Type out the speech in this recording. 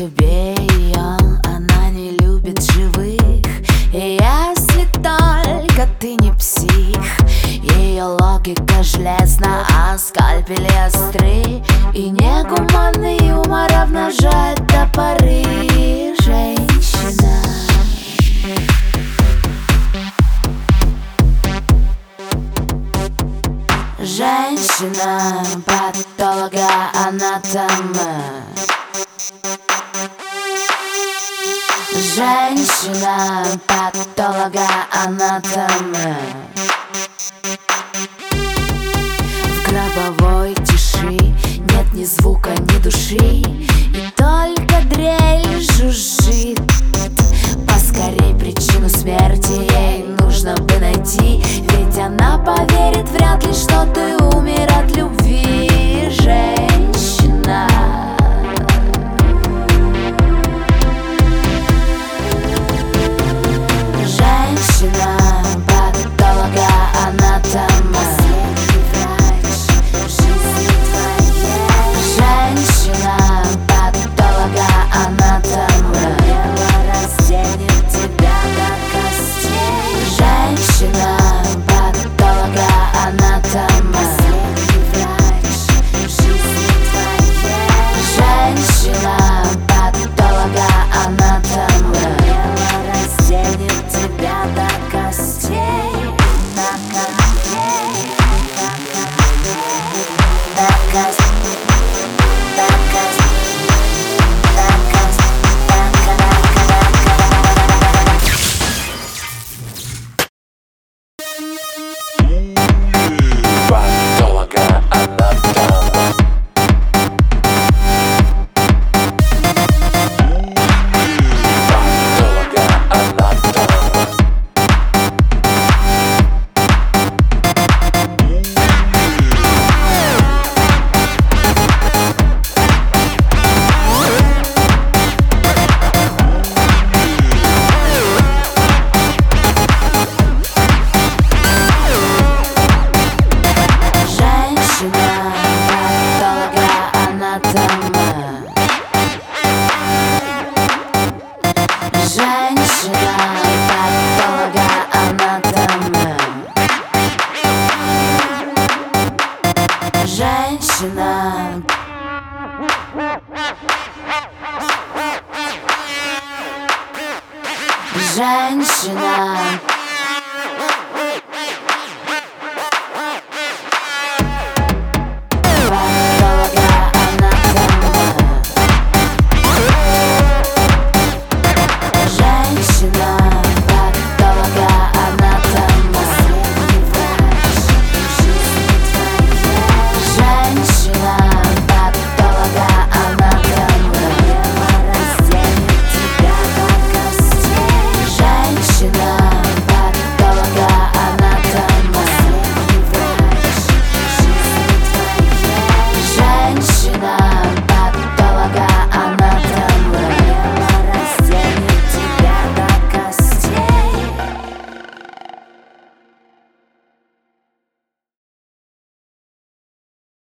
тебе ее, она не любит живых. И если только ты не псих Ее логика железна, а скальпели остры. И негуманный юмор обнажает топоры. Женщина. Женщина, патолога, анатома Женщина, патолога, анатома В гробовой тиши нет ни звука, ни души И только дрель жужжит. Поскорей причину смерти ей Женщина